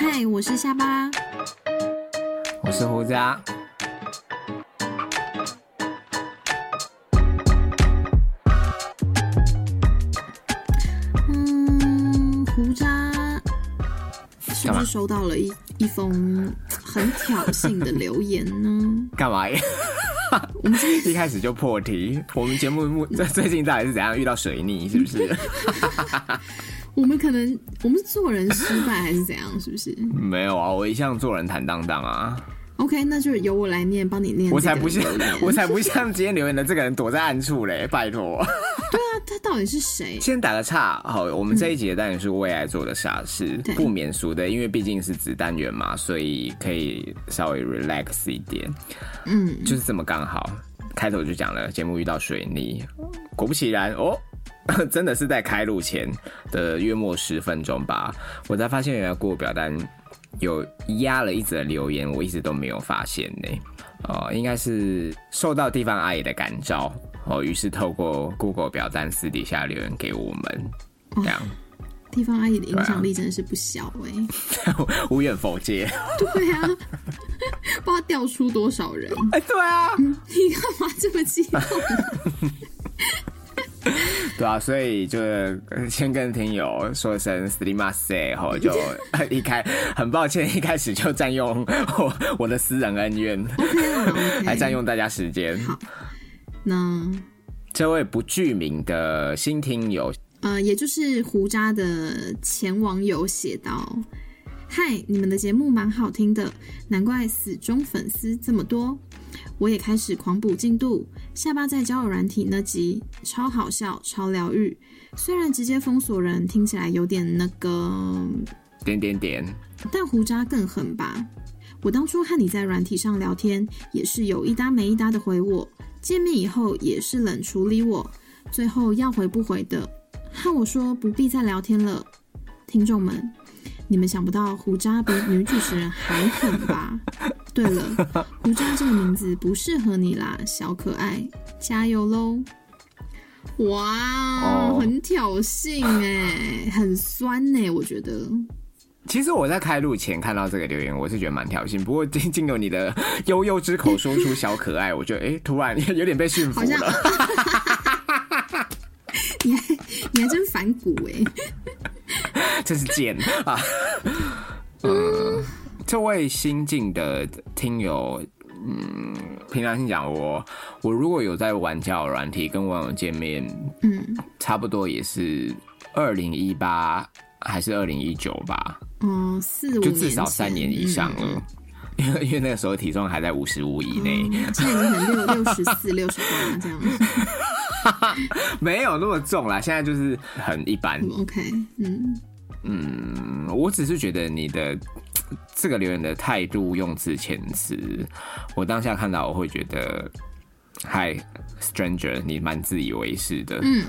嗨，我是下巴，我是胡渣。嗯，胡渣是不是收到了一一封很挑衅的留言呢？干嘛呀？我们一开始就破题。我们节目目最近到底是怎样遇到水逆？是不是？我们可能我们做人失败还是怎样？是不是？没有啊，我一向做人坦荡荡啊。OK，那就由我来念，帮你念。我才不像，我才不像今天留言的这个人躲在暗处嘞，拜托。对啊，他到底是谁？先打个岔，好，我们这一集的单元是为爱做的傻事，不免俗的，因为毕竟是子单元嘛，所以可以稍微 relax 一点。嗯，就是这么刚好，开头就讲了节目遇到水逆，果不其然哦，真的是在开录前的约末十分钟吧，我才发现原来过表单。有压了一则留言，我一直都没有发现呢。哦，应该是受到地方阿姨的感召哦，于是透过 Google 表单私底下留言给我们。这样，地方阿姨的影响力真的是不小哎。无远否界。对啊，不知道调出多少人。哎，对啊，你干嘛这么激动？对啊，所以就先跟听友说声 s t e a m say，然后就 一开很抱歉，一开始就占用我我的私人恩怨，还占用大家时间。好，那这位不具名的新听友，呃，也就是胡渣的前网友写道：“嗨，你们的节目蛮好听的，难怪死忠粉丝这么多。”我也开始狂补进度，下巴在交友软体那集超好笑、超疗愈。虽然直接封锁人听起来有点那个点点点，但胡渣更狠吧？我当初和你在软体上聊天，也是有一搭没一搭的回我，见面以后也是冷处理我，最后要回不回的，和我说不必再聊天了。听众们。你们想不到胡渣比女主持人还狠吧？对了，胡渣这个名字不适合你啦，小可爱，加油喽！哇，很挑衅哎，很酸呢，我觉得。其实我在开录前看到这个留言，我是觉得蛮挑衅。不过 经经由你的悠悠之口说出小可爱，我觉得哎，突然有点被驯服了。你还你还真反骨哎！这是贱啊！嗯，这位新进的听友，嗯，平常心讲，我我如果有在玩交友软体跟网友见面，嗯，差不多也是二零一八还是二零一九吧？嗯，四就至少三年以上了，因为 因为那个时候体重还在五十五以内，现在已经很六六十四、六十八这样。没有那么重啦，现在就是很一般。OK，嗯嗯，我只是觉得你的这个留言的态度、用词、遣词，我当下看到我会觉得，Hi stranger，你蛮自以为是的，嗯，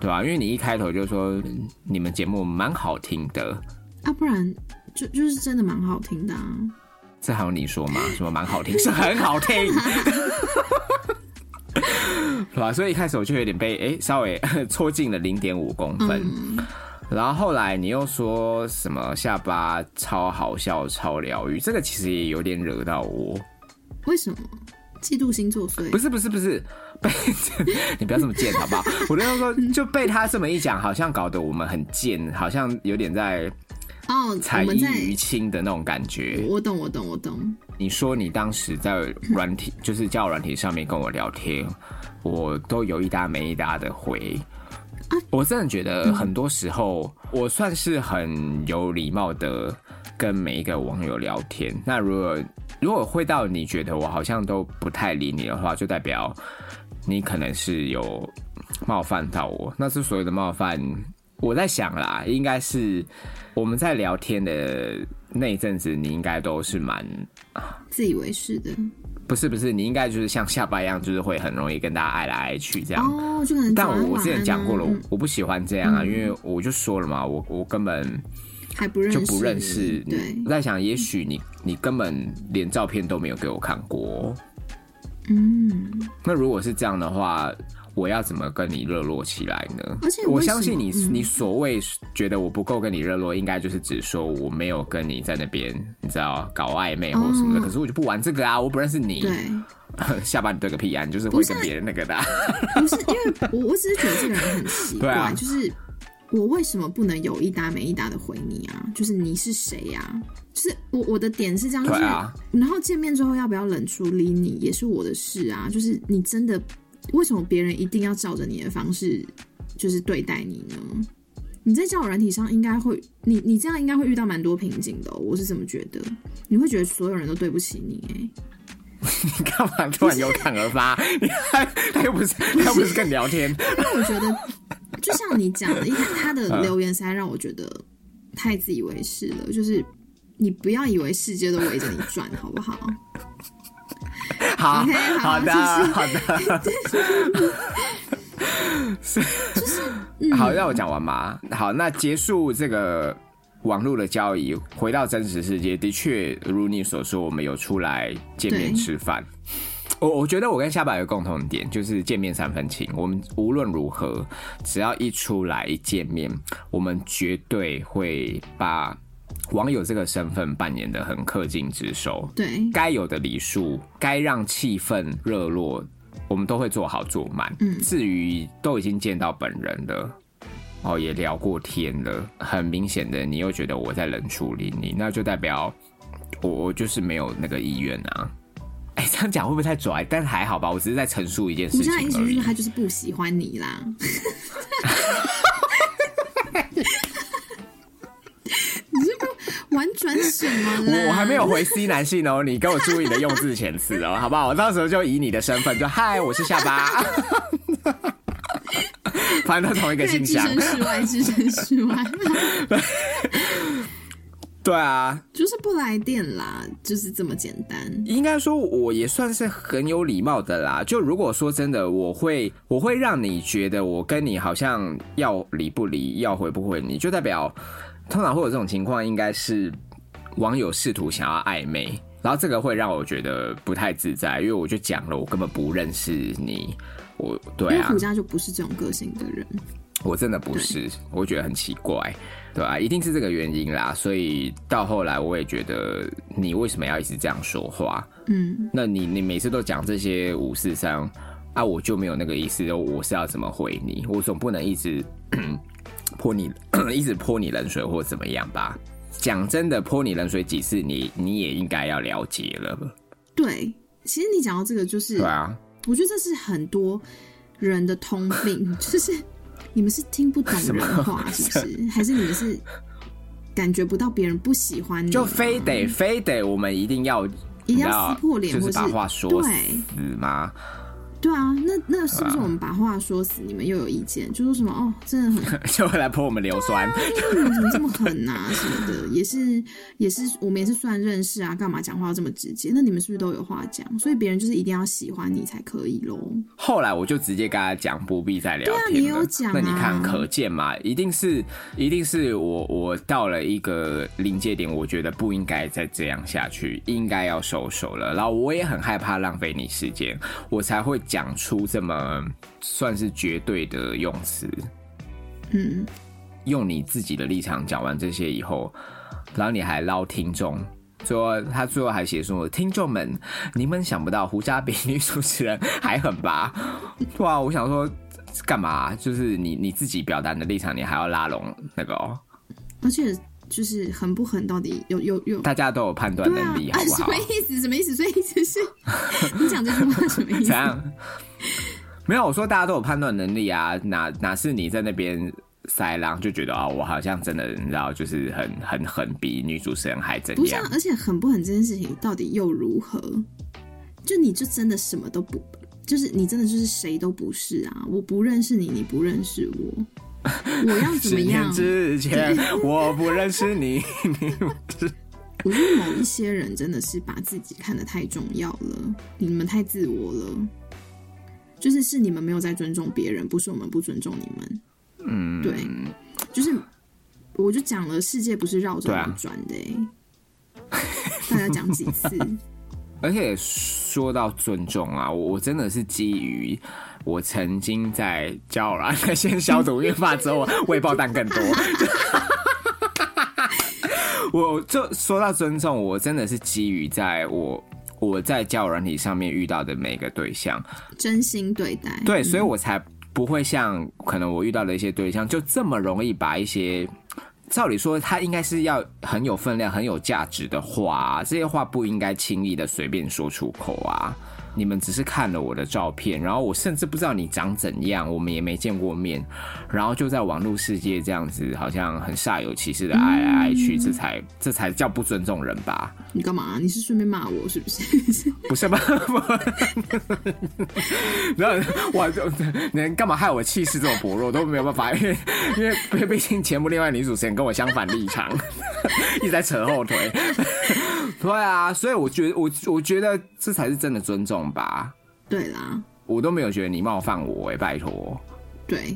对吧？因为你一开头就说你们节目蛮好听的，啊，不然就就是真的蛮好听的啊。这还有你说吗？什么蛮好听？是很好听。对吧？所以一开始我就有点被哎，稍微 戳进了零点五公分。然后后来你又说什么下巴超好笑、超疗愈，这个其实也有点惹到我。为什么？嫉妒心作祟？不是不是不是，被你不要这么贱好不好？我那时候说就被他这么一讲，好像搞得我们很贱，好像有点在 哦才艺于亲的那种感觉。我懂我懂我懂。你说你当时在软体，就是叫软体上面跟我聊天。我都有一搭没一搭的回，我真的觉得很多时候我算是很有礼貌的跟每一个网友聊天。那如果如果会到你觉得我好像都不太理你的话，就代表你可能是有冒犯到我。那是所谓的冒犯，我在想啦，应该是我们在聊天的那一阵子，你应该都是蛮自以为是的。不是不是，你应该就是像下巴一样，就是会很容易跟大家爱来爱去这样。哦，就很。但我之前讲过了，我不喜欢这样啊，因为我就说了嘛，我我根本还不认就不认识。对，我在想，也许你你根本连照片都没有给我看过。嗯。那如果是这样的话，我要怎么跟你热络起来呢？而且我相信你，你所谓觉得我不够跟你热络，应该就是只说我没有跟你在那边，你知道搞暧昧或什么的。可是我就不玩这个啊，我不认识你。对，下班你对个屁啊！你就是会跟别人那个的。不是，因为我我只是觉得这个人很奇怪，就是我为什么不能有一搭没一搭的回你啊？就是你是谁呀？就是我我的点是这样，就是然后见面之后要不要冷处理你也是我的事啊。就是你真的。为什么别人一定要照着你的方式就是对待你呢？你在交友软体上应该会，你你这样应该会遇到蛮多瓶颈的。我是这么觉得，你会觉得所有人都对不起你哎。你干嘛突然有感而发？他 他又不是他又不是跟你聊天。因为我觉得，就像你讲的，因为他的留言实在让我觉得太自以为是了。就是你不要以为世界都围着你转，好不好？好好的好的，是好让我讲完嘛？好，那结束这个网络的交易，回到真实世界，的确如你所说，我们有出来见面吃饭。我我觉得我跟夏宝有共同点，就是见面三分情。我们无论如何，只要一出来一见面，我们绝对会把。网友这个身份扮演的很恪尽职守，对该有的礼数，该让气氛热络，我们都会做好做满。嗯，至于都已经见到本人了，哦，也聊过天了，很明显的，你又觉得我在冷处理你，那就代表我我就是没有那个意愿啊。哎，这样讲会不会太拽？但是还好吧，我只是在陈述一件事情而已。意思就是他就是不喜欢你啦。什么？我我还没有回 C 男性哦，你给我注意你的用字遣词哦，好不好？我到时候就以你的身份，就嗨，我是下巴，反正都同一个信箱。置身事外，置身事外。对啊，就是不来电啦，就是这么简单。应该说，我也算是很有礼貌的啦。就如果说真的，我会我会让你觉得我跟你好像要离不离，要回不回，你就代表。通常会有这种情况，应该是网友试图想要暧昧，然后这个会让我觉得不太自在，因为我就讲了，我根本不认识你，我对啊，虎家就不是这种个性的人，我真的不是，我觉得很奇怪，对啊，一定是这个原因啦，所以到后来我也觉得你为什么要一直这样说话？嗯，那你你每次都讲这些五四三啊，我就没有那个意思，我是要怎么回你？我总不能一直。泼你 一直泼你冷水或怎么样吧？讲真的，泼你冷水几次，你你也应该要了解了。对，其实你讲到这个，就是对啊，我觉得这是很多人的通病，就是你们是听不懂人话，是不是？还是你们是感觉不到别人不喜欢你，就非得非得我们一定要一定要撕破脸，或是把话说死吗？对啊，那那是不是我们把话说死，你们又有意见，就说什么哦，真的很 就会来泼我们硫酸，你们怎么这么狠呐 什么的，也是也是我们也是算认识啊，干嘛讲话这么直接？那你们是不是都有话讲？所以别人就是一定要喜欢你才可以喽。后来我就直接跟他讲，不必再聊天了。也有讲，那你看可见嘛，一定是一定是我我到了一个临界点，我觉得不应该再这样下去，应该要收手了。然后我也很害怕浪费你时间，我才会。讲出这么算是绝对的用词，嗯，用你自己的立场讲完这些以后，然后你还捞听众，说他最后还写说：“听众们，你们想不到胡家比女主持人还狠吧？” 哇，我想说干嘛？就是你你自己表达的立场，你还要拉拢那个哦？而且。就是狠不狠，到底有有有？大家都有判断能力，好不好？什么意思？什么意思？所以意思是，你讲这句话什么意思？怎样？没有，我说大家都有判断能力啊，哪哪是你在那边塞狼就觉得啊，我好像真的你知道，就是很很狠，比女主持人还怎样？而且狠不狠这件事情到底又如何？就你就真的什么都不，就是你真的就是谁都不是啊！我不认识你，你不认识我。我要怎么样？之前我不认识你，你我觉得某一些人真的是把自己看得太重要了，你们太自我了。就是是你们没有在尊重别人，不是我们不尊重你们。嗯，对，就是我就讲了，世界不是绕着我们转的。大家讲几次？而且说到尊重啊，我我真的是基于。我曾经在交软先消毒因为怕之后未爆弹更多。我就说到尊重，我真的是基于在我我在交友软体上面遇到的每个对象，真心对待，对，所以我才不会像可能我遇到的一些对象，就这么容易把一些。照理说，他应该是要很有分量、很有价值的话，这些话不应该轻易的随便说出口啊。你们只是看了我的照片，然后我甚至不知道你长怎样，我们也没见过面，然后就在网络世界这样子，好像很煞有其事的爱来爱去，这才这才叫不尊重人吧？你干嘛？你是顺便骂我是不是？不是吧？然后我 就你干嘛害我气势这么薄弱都没有办法，因为因为毕竟节目另外女主持人跟我相反立场，一直在扯后腿。对啊，所以我觉得我我觉得这才是真的尊重吧。对啦，我都没有觉得你冒犯我哎，拜托。对，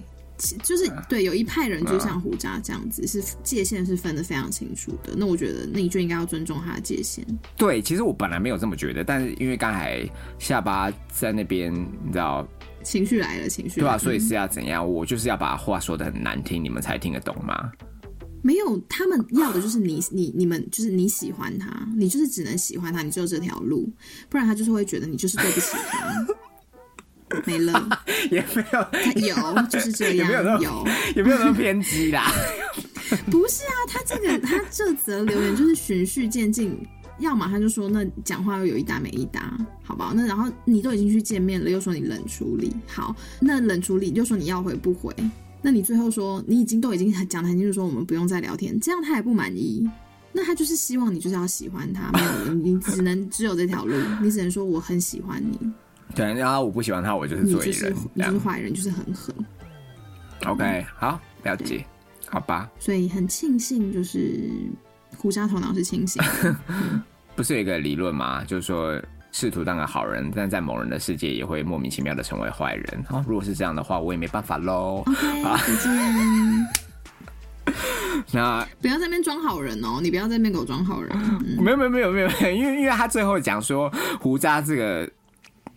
就是对，有一派人就像胡渣这样子，是界限是分的非常清楚的。那我觉得，那你就应该要尊重他的界限。对，其实我本来没有这么觉得，但是因为刚才下巴在那边，你知道，情绪来了，情绪对啊，所以是要怎样？我就是要把话说的很难听，你们才听得懂吗？没有，他们要的就是你，你你们就是你喜欢他，你就是只能喜欢他，你只有这条路，不然他就是会觉得你就是对不起他。没了，也没有，有就是这样，有有没有那么偏激啦？不是啊，他这个他这则留言就是循序渐进，要么他就说那讲话又有一搭没一搭，好不好？那然后你都已经去见面了，又说你冷处理，好，那冷处理又说你要回不回？那你最后说你已经都已经讲的很清楚，说我们不用再聊天，这样他也不满意。那他就是希望你就是要喜欢他，没有你只能只有这条路，你只能说我很喜欢你。对，然后我不喜欢他，我就是罪人，你就是坏人，就是很狠。OK，好，了解，好吧。所以很庆幸，就是胡渣头脑是清醒。不是有一个理论吗？就是说。试图当个好人，但在某人的世界也会莫名其妙的成为坏人。哦，如果是这样的话，我也没办法喽。好，那不要在那边装好人哦，你不要在那边给我装好人。没有没有没有没有，因为因为他最后讲说胡渣这个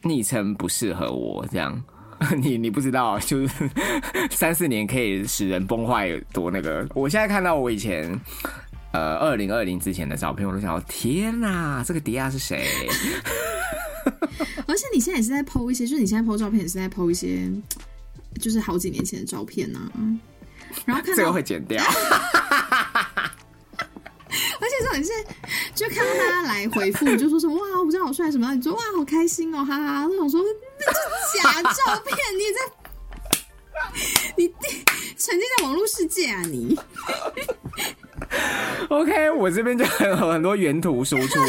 昵称不适合我，这样 你你不知道，就是三四年可以使人崩坏多那个。我现在看到我以前。呃，二零二零之前的照片，我都想，天哪，这个迪亚是谁？而且你现在也是在 PO 一些，就是你现在 PO 照片也是在 PO 一些，就是好几年前的照片呢。然后看这个会剪掉。而且重点是，就看到大家来回复，就说什么哇，我觉得好帅什么，你说哇，好开心哦，哈哈。我想说，那是假照片，你也在，你沉浸在网络世界啊，你。OK，我这边就有很多原图输出，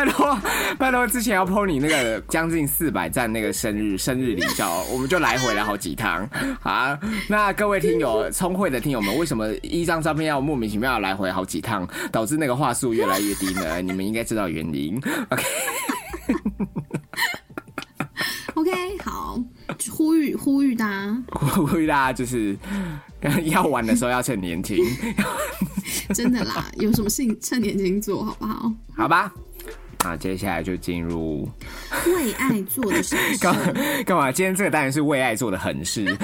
拜托拜托，之前要 PO 你那个将近四百赞那个生日生日礼照，我们就来回了好几趟啊。那各位听友，聪慧的听友们，为什么一张照片要莫名其妙来回好几趟，导致那个话术越来越低呢？你们应该知道原因。OK。OK，好，呼吁呼吁大家，呼吁大家就是要玩的时候要趁年轻，真的啦，有什么事情趁年轻做好不好？好吧，那接下来就进入为爱做的事。干干嘛？今天这个当然是为爱做的狠事。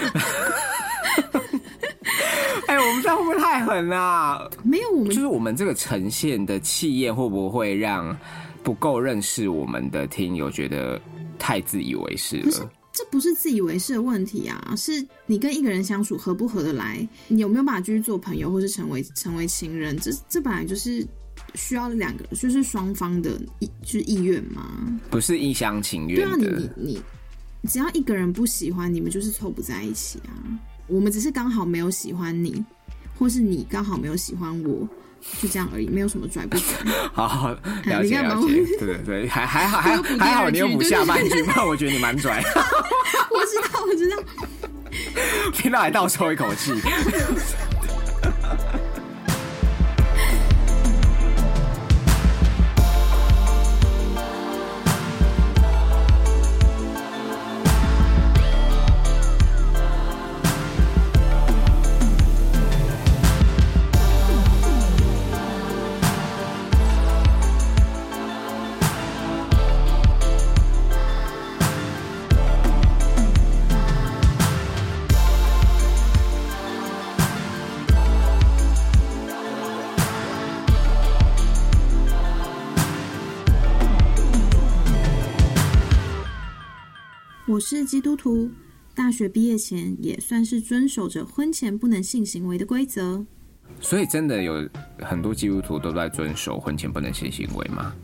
哎，我们这样会不会太狠了？没有，我们就是我们这个呈现的气焰会不会让不够认识我们的听友觉得？太自以为是了，这不是自以为是的问题啊，是你跟一个人相处合不合得来，你有没有办法继续做朋友，或是成为成为情人？这这本来就是需要两个，就是双方的意，就是意愿吗，不是一厢情愿。对啊，你你你，只要一个人不喜欢，你们就是凑不在一起啊。我们只是刚好没有喜欢你，或是你刚好没有喜欢我。就这样而已，没有什么拽不拽。好好了解了解，对对对，还还好还还好，你有补下半句，不然我觉得你蛮拽。我知道，我知道，听到还倒抽一口气。我是基督徒，大学毕业前也算是遵守着婚前不能性行为的规则。所以真的有很多基督徒都在遵守婚前不能性行为吗？